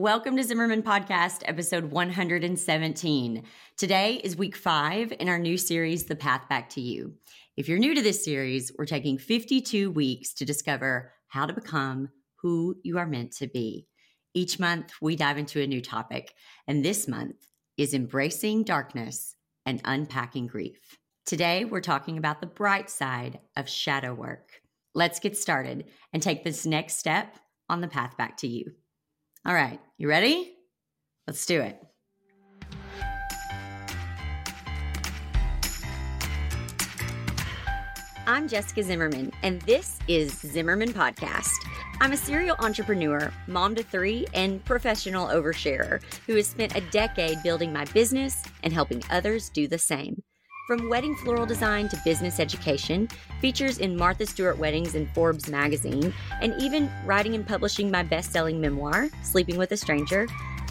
Welcome to Zimmerman Podcast, episode 117. Today is week five in our new series, The Path Back to You. If you're new to this series, we're taking 52 weeks to discover how to become who you are meant to be. Each month, we dive into a new topic, and this month is embracing darkness and unpacking grief. Today, we're talking about the bright side of shadow work. Let's get started and take this next step on the path back to you. All right, you ready? Let's do it. I'm Jessica Zimmerman, and this is Zimmerman Podcast. I'm a serial entrepreneur, mom to three, and professional oversharer who has spent a decade building my business and helping others do the same. From wedding floral design to business education, features in Martha Stewart Weddings and Forbes magazine, and even writing and publishing my best selling memoir, Sleeping with a Stranger,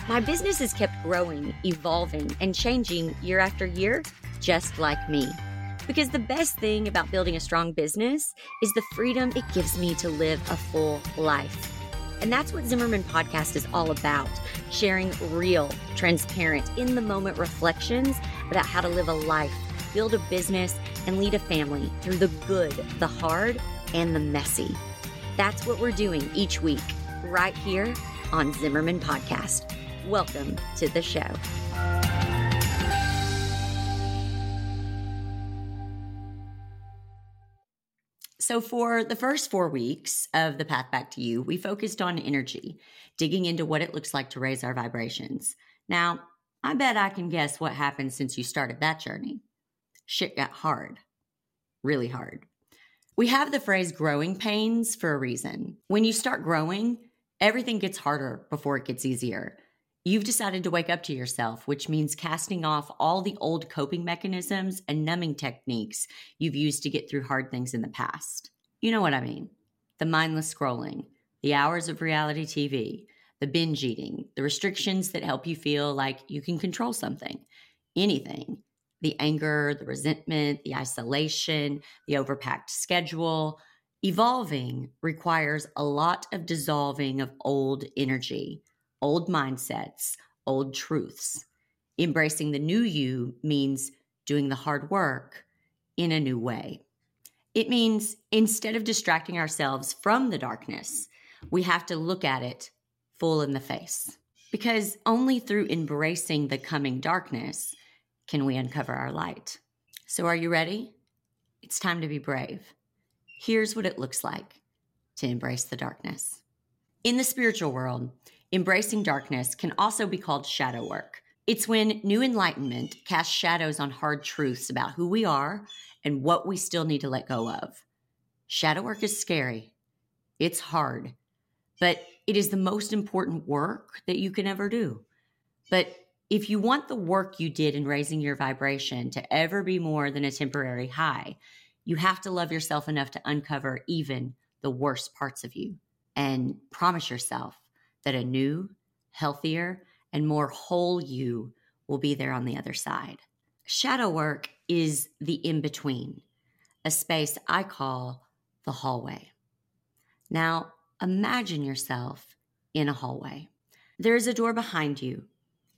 my business has kept growing, evolving, and changing year after year, just like me. Because the best thing about building a strong business is the freedom it gives me to live a full life. And that's what Zimmerman Podcast is all about sharing real, transparent, in the moment reflections about how to live a life build a business, and lead a family through the good, the hard, and the messy. That's what we're doing each week, right here on Zimmerman Podcast. Welcome to the show. So, for the first four weeks of the path back to you, we focused on energy, digging into what it looks like to raise our vibrations. Now, I bet I can guess what happened since you started that journey shit got hard, really hard. We have the phrase growing pains for a reason. When you start growing, everything gets harder before it gets easier. You've decided to wake up to yourself, which means casting off all the old coping mechanisms and numbing techniques you've used to get through hard things in the past. You know what I mean the mindless scrolling, the hours of reality TV, the binge eating, the restrictions that help you feel like you can control something, anything the anger, the resentment, the isolation, the overpacked schedule. Evolving requires a lot of dissolving of old energy, old mindsets, old truths. Embracing the new you means doing the hard work in a new way. It means instead of distracting ourselves from the darkness, we have to look at it full in the face. Because only through embracing the coming darkness can we uncover our light. So, are you ready? It's time to be brave. Here's what it looks like to embrace the darkness. In the spiritual world, embracing darkness can also be called shadow work. It's when new enlightenment casts shadows on hard truths about who we are and what we still need to let go of. Shadow work is scary, it's hard, but it is the most important work that you can ever do. But if you want the work you did in raising your vibration to ever be more than a temporary high, you have to love yourself enough to uncover even the worst parts of you and promise yourself that a new, healthier, and more whole you will be there on the other side. Shadow work is the in between, a space I call the hallway. Now, imagine yourself in a hallway. There is a door behind you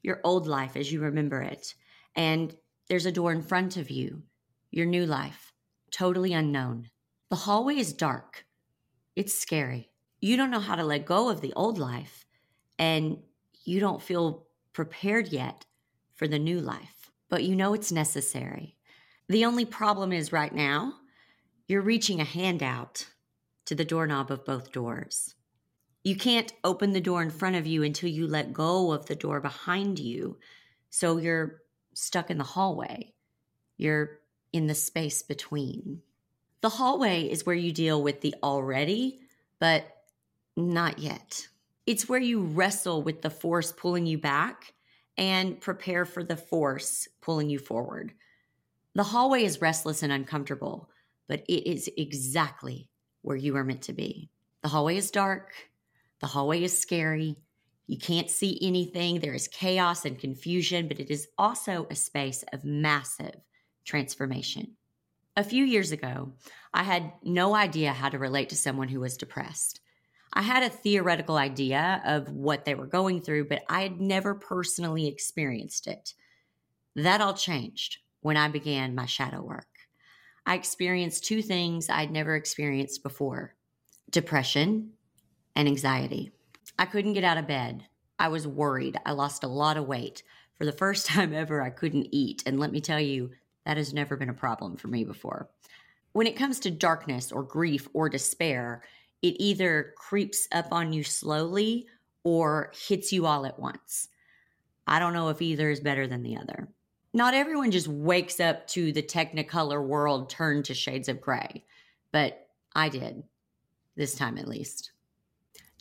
your old life as you remember it. And there's a door in front of you, your new life, totally unknown. The hallway is dark. It's scary. You don't know how to let go of the old life, and you don't feel prepared yet for the new life, but you know it's necessary. The only problem is right now, you're reaching a hand out to the doorknob of both doors. You can't open the door in front of you until you let go of the door behind you. So you're stuck in the hallway. You're in the space between. The hallway is where you deal with the already, but not yet. It's where you wrestle with the force pulling you back and prepare for the force pulling you forward. The hallway is restless and uncomfortable, but it is exactly where you are meant to be. The hallway is dark, the hallway is scary. You can't see anything. There is chaos and confusion, but it is also a space of massive transformation. A few years ago, I had no idea how to relate to someone who was depressed. I had a theoretical idea of what they were going through, but I had never personally experienced it. That all changed when I began my shadow work. I experienced two things I'd never experienced before depression and anxiety. I couldn't get out of bed. I was worried. I lost a lot of weight. For the first time ever, I couldn't eat. And let me tell you, that has never been a problem for me before. When it comes to darkness or grief or despair, it either creeps up on you slowly or hits you all at once. I don't know if either is better than the other. Not everyone just wakes up to the technicolor world turned to shades of gray, but I did, this time at least.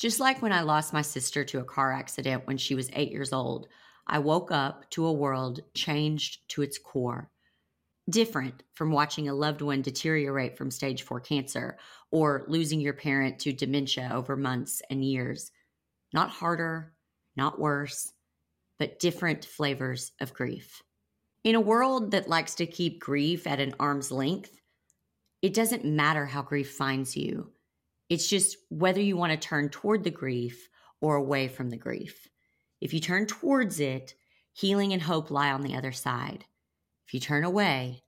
Just like when I lost my sister to a car accident when she was eight years old, I woke up to a world changed to its core different from watching a loved one deteriorate from stage four cancer or losing your parent to dementia over months and years. Not harder, not worse, but different flavors of grief. In a world that likes to keep grief at an arm's length, it doesn't matter how grief finds you. It's just whether you want to turn toward the grief or away from the grief. If you turn towards it, healing and hope lie on the other side. If you turn away,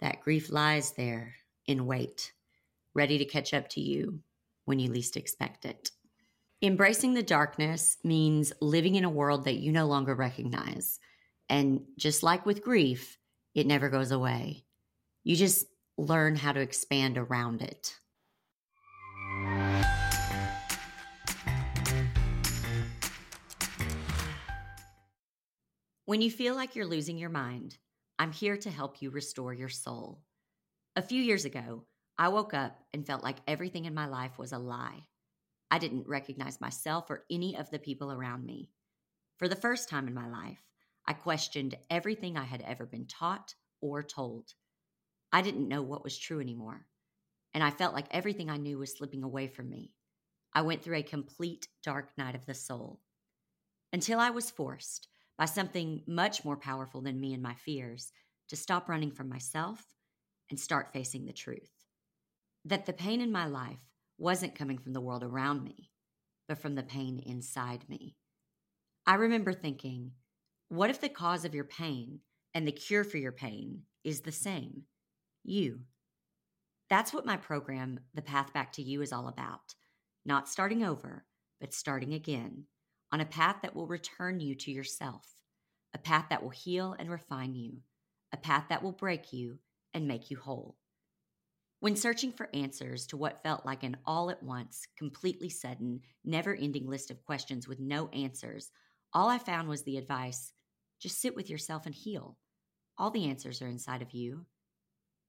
that grief lies there in wait, ready to catch up to you when you least expect it. Embracing the darkness means living in a world that you no longer recognize. And just like with grief, it never goes away. You just learn how to expand around it. When you feel like you're losing your mind, I'm here to help you restore your soul. A few years ago, I woke up and felt like everything in my life was a lie. I didn't recognize myself or any of the people around me. For the first time in my life, I questioned everything I had ever been taught or told. I didn't know what was true anymore, and I felt like everything I knew was slipping away from me. I went through a complete dark night of the soul until I was forced by something much more powerful than me and my fears to stop running from myself and start facing the truth. That the pain in my life wasn't coming from the world around me, but from the pain inside me. I remember thinking, what if the cause of your pain and the cure for your pain is the same? You. That's what my program, The Path Back to You, is all about. Not starting over, but starting again on a path that will return you to yourself, a path that will heal and refine you, a path that will break you and make you whole. When searching for answers to what felt like an all at once, completely sudden, never ending list of questions with no answers, all I found was the advice just sit with yourself and heal. All the answers are inside of you.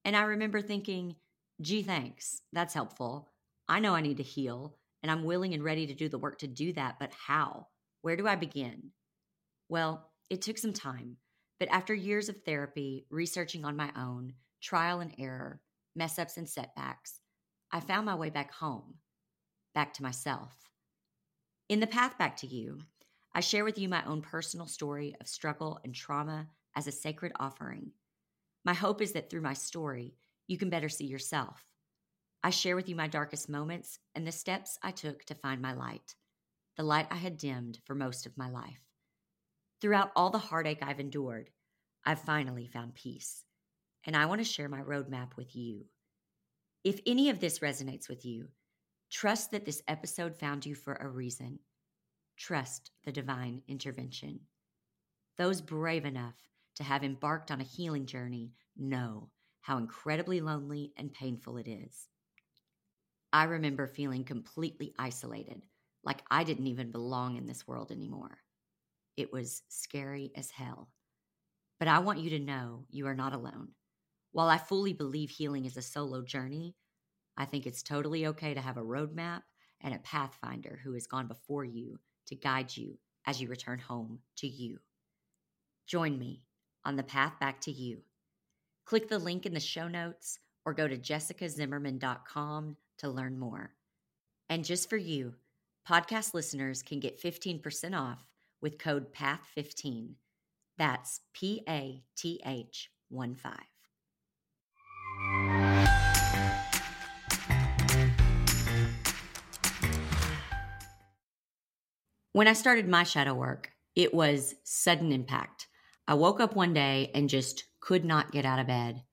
And I remember thinking, gee, thanks. That's helpful. I know I need to heal, and I'm willing and ready to do the work to do that, but how? Where do I begin? Well, it took some time, but after years of therapy, researching on my own, trial and error, mess ups and setbacks, I found my way back home, back to myself. In the path back to you, I share with you my own personal story of struggle and trauma as a sacred offering. My hope is that through my story, you can better see yourself. I share with you my darkest moments and the steps I took to find my light the light I had dimmed for most of my life. Throughout all the heartache I've endured, I've finally found peace, and I want to share my roadmap with you. If any of this resonates with you, trust that this episode found you for a reason. Trust the divine intervention. Those brave enough to have embarked on a healing journey know how incredibly lonely and painful it is. I remember feeling completely isolated like I didn't even belong in this world anymore. It was scary as hell. But I want you to know you are not alone. While I fully believe healing is a solo journey, I think it's totally okay to have a roadmap and a pathfinder who has gone before you to guide you as you return home to you. Join me on the path back to you. Click the link in the show notes or go to jessicazimmerman.com to learn more. And just for you, Podcast listeners can get 15% off with code PATH15. That's P A T H 1 5. When I started my shadow work, it was sudden impact. I woke up one day and just could not get out of bed.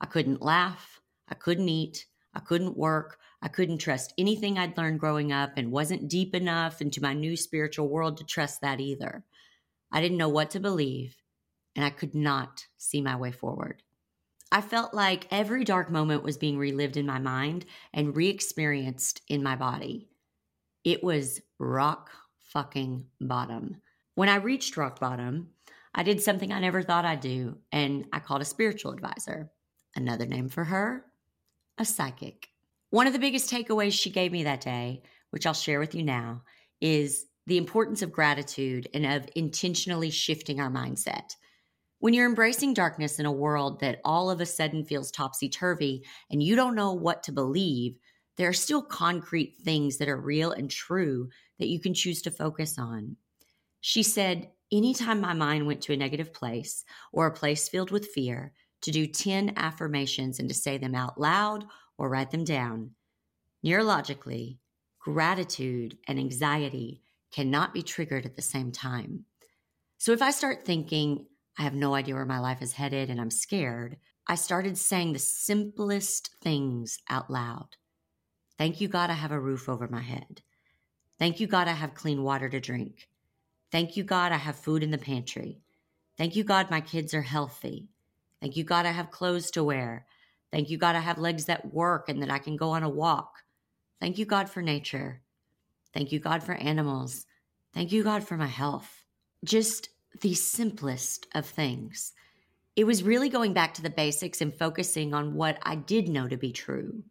I couldn't laugh. I couldn't eat. I couldn't work. I couldn't trust anything I'd learned growing up and wasn't deep enough into my new spiritual world to trust that either. I didn't know what to believe, and I could not see my way forward. I felt like every dark moment was being relived in my mind and re experienced in my body. It was rock fucking bottom. When I reached rock bottom, I did something I never thought I'd do, and I called a spiritual advisor. Another name for her, a psychic. One of the biggest takeaways she gave me that day, which I'll share with you now, is the importance of gratitude and of intentionally shifting our mindset. When you're embracing darkness in a world that all of a sudden feels topsy turvy and you don't know what to believe, there are still concrete things that are real and true that you can choose to focus on. She said, Anytime my mind went to a negative place or a place filled with fear, to do 10 affirmations and to say them out loud or write them down. Neurologically, gratitude and anxiety cannot be triggered at the same time. So if I start thinking, I have no idea where my life is headed and I'm scared, I started saying the simplest things out loud. Thank you, God, I have a roof over my head. Thank you, God, I have clean water to drink. Thank you, God, I have food in the pantry. Thank you, God, my kids are healthy. Thank you, God, I have clothes to wear. Thank you, God, I have legs that work and that I can go on a walk. Thank you, God, for nature. Thank you, God, for animals. Thank you, God, for my health. Just the simplest of things. It was really going back to the basics and focusing on what I did know to be true.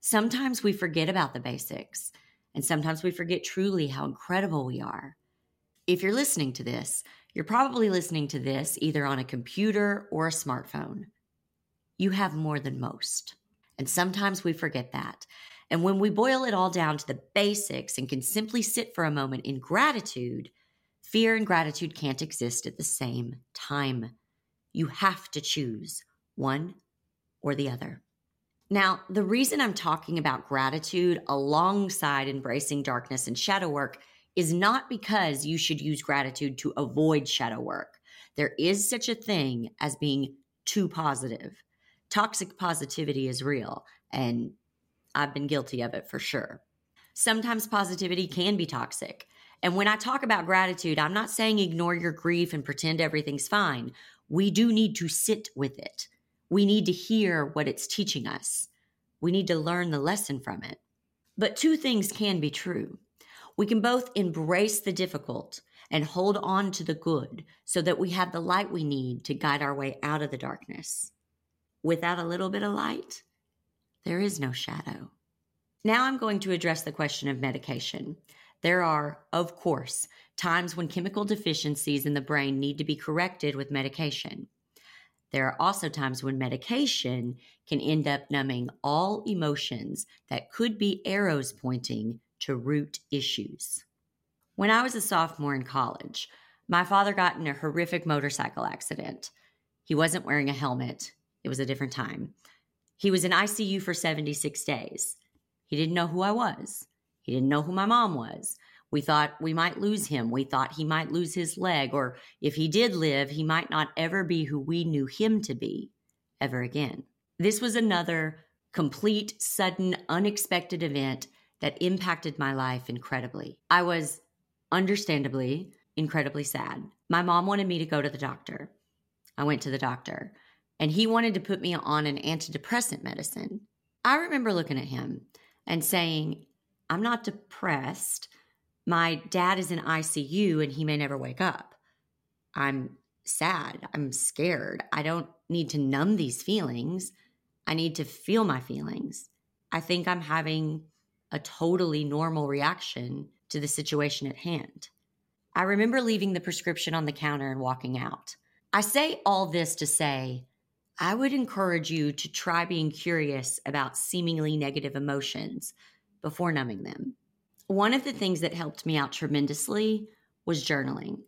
Sometimes we forget about the basics, and sometimes we forget truly how incredible we are. If you're listening to this, you're probably listening to this either on a computer or a smartphone. You have more than most. And sometimes we forget that. And when we boil it all down to the basics and can simply sit for a moment in gratitude, Fear and gratitude can't exist at the same time. You have to choose one or the other. Now, the reason I'm talking about gratitude alongside embracing darkness and shadow work is not because you should use gratitude to avoid shadow work. There is such a thing as being too positive. Toxic positivity is real, and I've been guilty of it for sure. Sometimes positivity can be toxic. And when I talk about gratitude, I'm not saying ignore your grief and pretend everything's fine. We do need to sit with it. We need to hear what it's teaching us. We need to learn the lesson from it. But two things can be true. We can both embrace the difficult and hold on to the good so that we have the light we need to guide our way out of the darkness. Without a little bit of light, there is no shadow. Now I'm going to address the question of medication. There are, of course, times when chemical deficiencies in the brain need to be corrected with medication. There are also times when medication can end up numbing all emotions that could be arrows pointing to root issues. When I was a sophomore in college, my father got in a horrific motorcycle accident. He wasn't wearing a helmet, it was a different time. He was in ICU for 76 days. He didn't know who I was. He didn't know who my mom was. We thought we might lose him. We thought he might lose his leg, or if he did live, he might not ever be who we knew him to be ever again. This was another complete, sudden, unexpected event that impacted my life incredibly. I was understandably incredibly sad. My mom wanted me to go to the doctor. I went to the doctor, and he wanted to put me on an antidepressant medicine. I remember looking at him and saying, I'm not depressed. My dad is in ICU and he may never wake up. I'm sad. I'm scared. I don't need to numb these feelings. I need to feel my feelings. I think I'm having a totally normal reaction to the situation at hand. I remember leaving the prescription on the counter and walking out. I say all this to say, I would encourage you to try being curious about seemingly negative emotions before numbing them. One of the things that helped me out tremendously was journaling.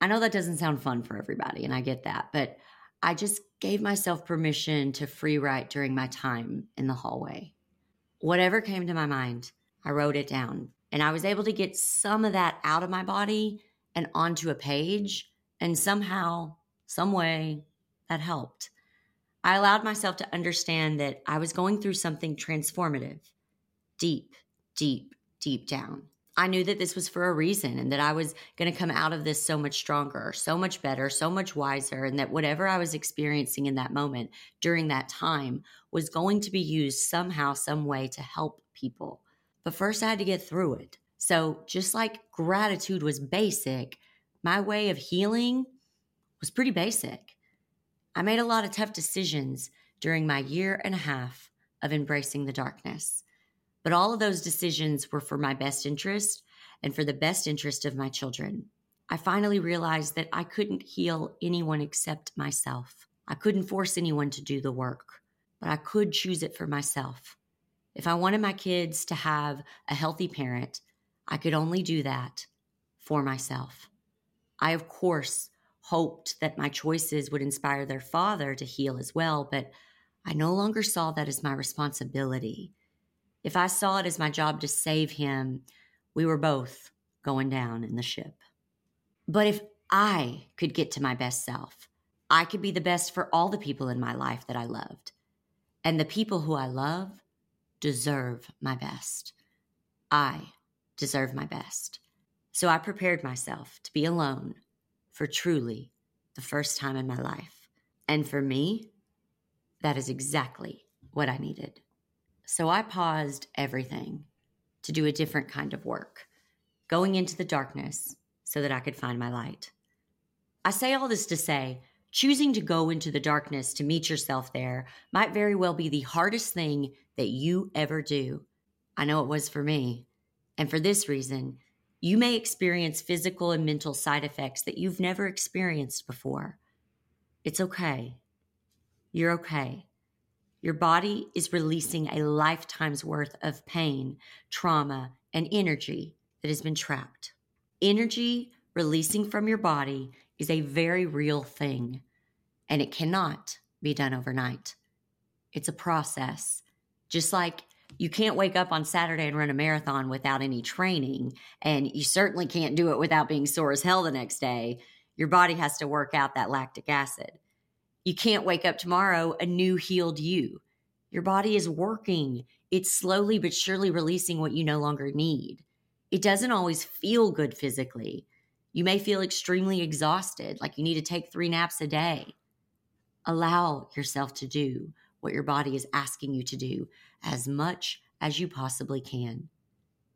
I know that doesn't sound fun for everybody, and I get that, but I just gave myself permission to free write during my time in the hallway. Whatever came to my mind, I wrote it down. And I was able to get some of that out of my body and onto a page. And somehow, some way, that helped. I allowed myself to understand that I was going through something transformative, deep, deep, deep down. I knew that this was for a reason and that I was going to come out of this so much stronger, so much better, so much wiser, and that whatever I was experiencing in that moment during that time was going to be used somehow, some way to help people. But first, I had to get through it. So, just like gratitude was basic, my way of healing was pretty basic. I made a lot of tough decisions during my year and a half of embracing the darkness. But all of those decisions were for my best interest and for the best interest of my children. I finally realized that I couldn't heal anyone except myself. I couldn't force anyone to do the work, but I could choose it for myself. If I wanted my kids to have a healthy parent, I could only do that for myself. I, of course, hoped that my choices would inspire their father to heal as well, but I no longer saw that as my responsibility. If I saw it as my job to save him, we were both going down in the ship. But if I could get to my best self, I could be the best for all the people in my life that I loved. And the people who I love deserve my best. I deserve my best. So I prepared myself to be alone for truly the first time in my life. And for me, that is exactly what I needed. So I paused everything to do a different kind of work, going into the darkness so that I could find my light. I say all this to say, choosing to go into the darkness to meet yourself there might very well be the hardest thing that you ever do. I know it was for me. And for this reason, you may experience physical and mental side effects that you've never experienced before. It's okay. You're okay. Your body is releasing a lifetime's worth of pain, trauma, and energy that has been trapped. Energy releasing from your body is a very real thing, and it cannot be done overnight. It's a process. Just like you can't wake up on Saturday and run a marathon without any training, and you certainly can't do it without being sore as hell the next day. Your body has to work out that lactic acid. You can't wake up tomorrow a new healed you. Your body is working. It's slowly but surely releasing what you no longer need. It doesn't always feel good physically. You may feel extremely exhausted, like you need to take three naps a day. Allow yourself to do what your body is asking you to do as much as you possibly can.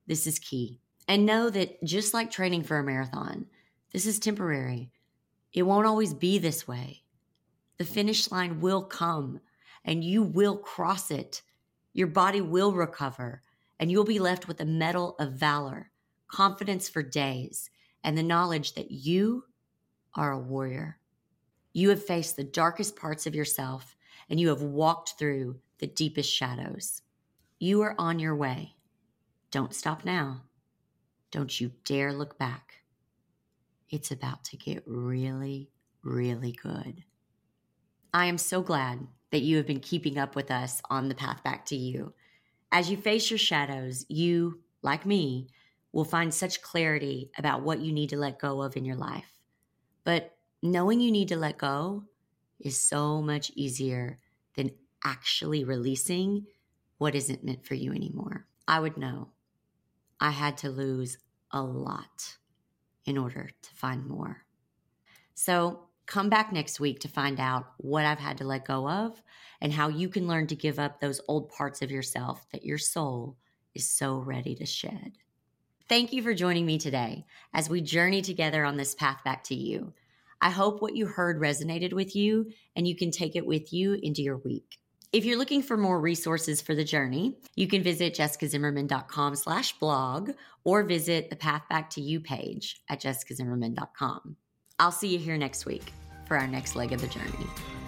This is key. And know that just like training for a marathon, this is temporary. It won't always be this way. The finish line will come and you will cross it. Your body will recover and you'll be left with a medal of valor, confidence for days, and the knowledge that you are a warrior. You have faced the darkest parts of yourself and you have walked through the deepest shadows. You are on your way. Don't stop now. Don't you dare look back. It's about to get really, really good. I am so glad that you have been keeping up with us on the path back to you. As you face your shadows, you, like me, will find such clarity about what you need to let go of in your life. But knowing you need to let go is so much easier than actually releasing what isn't meant for you anymore. I would know I had to lose a lot in order to find more. So Come back next week to find out what I've had to let go of and how you can learn to give up those old parts of yourself that your soul is so ready to shed. Thank you for joining me today as we journey together on this path back to you. I hope what you heard resonated with you and you can take it with you into your week. If you're looking for more resources for the journey, you can visit jessicazimmerman.com slash blog or visit the Path Back to You page at jessicazimmerman.com. I'll see you here next week for our next leg of the journey.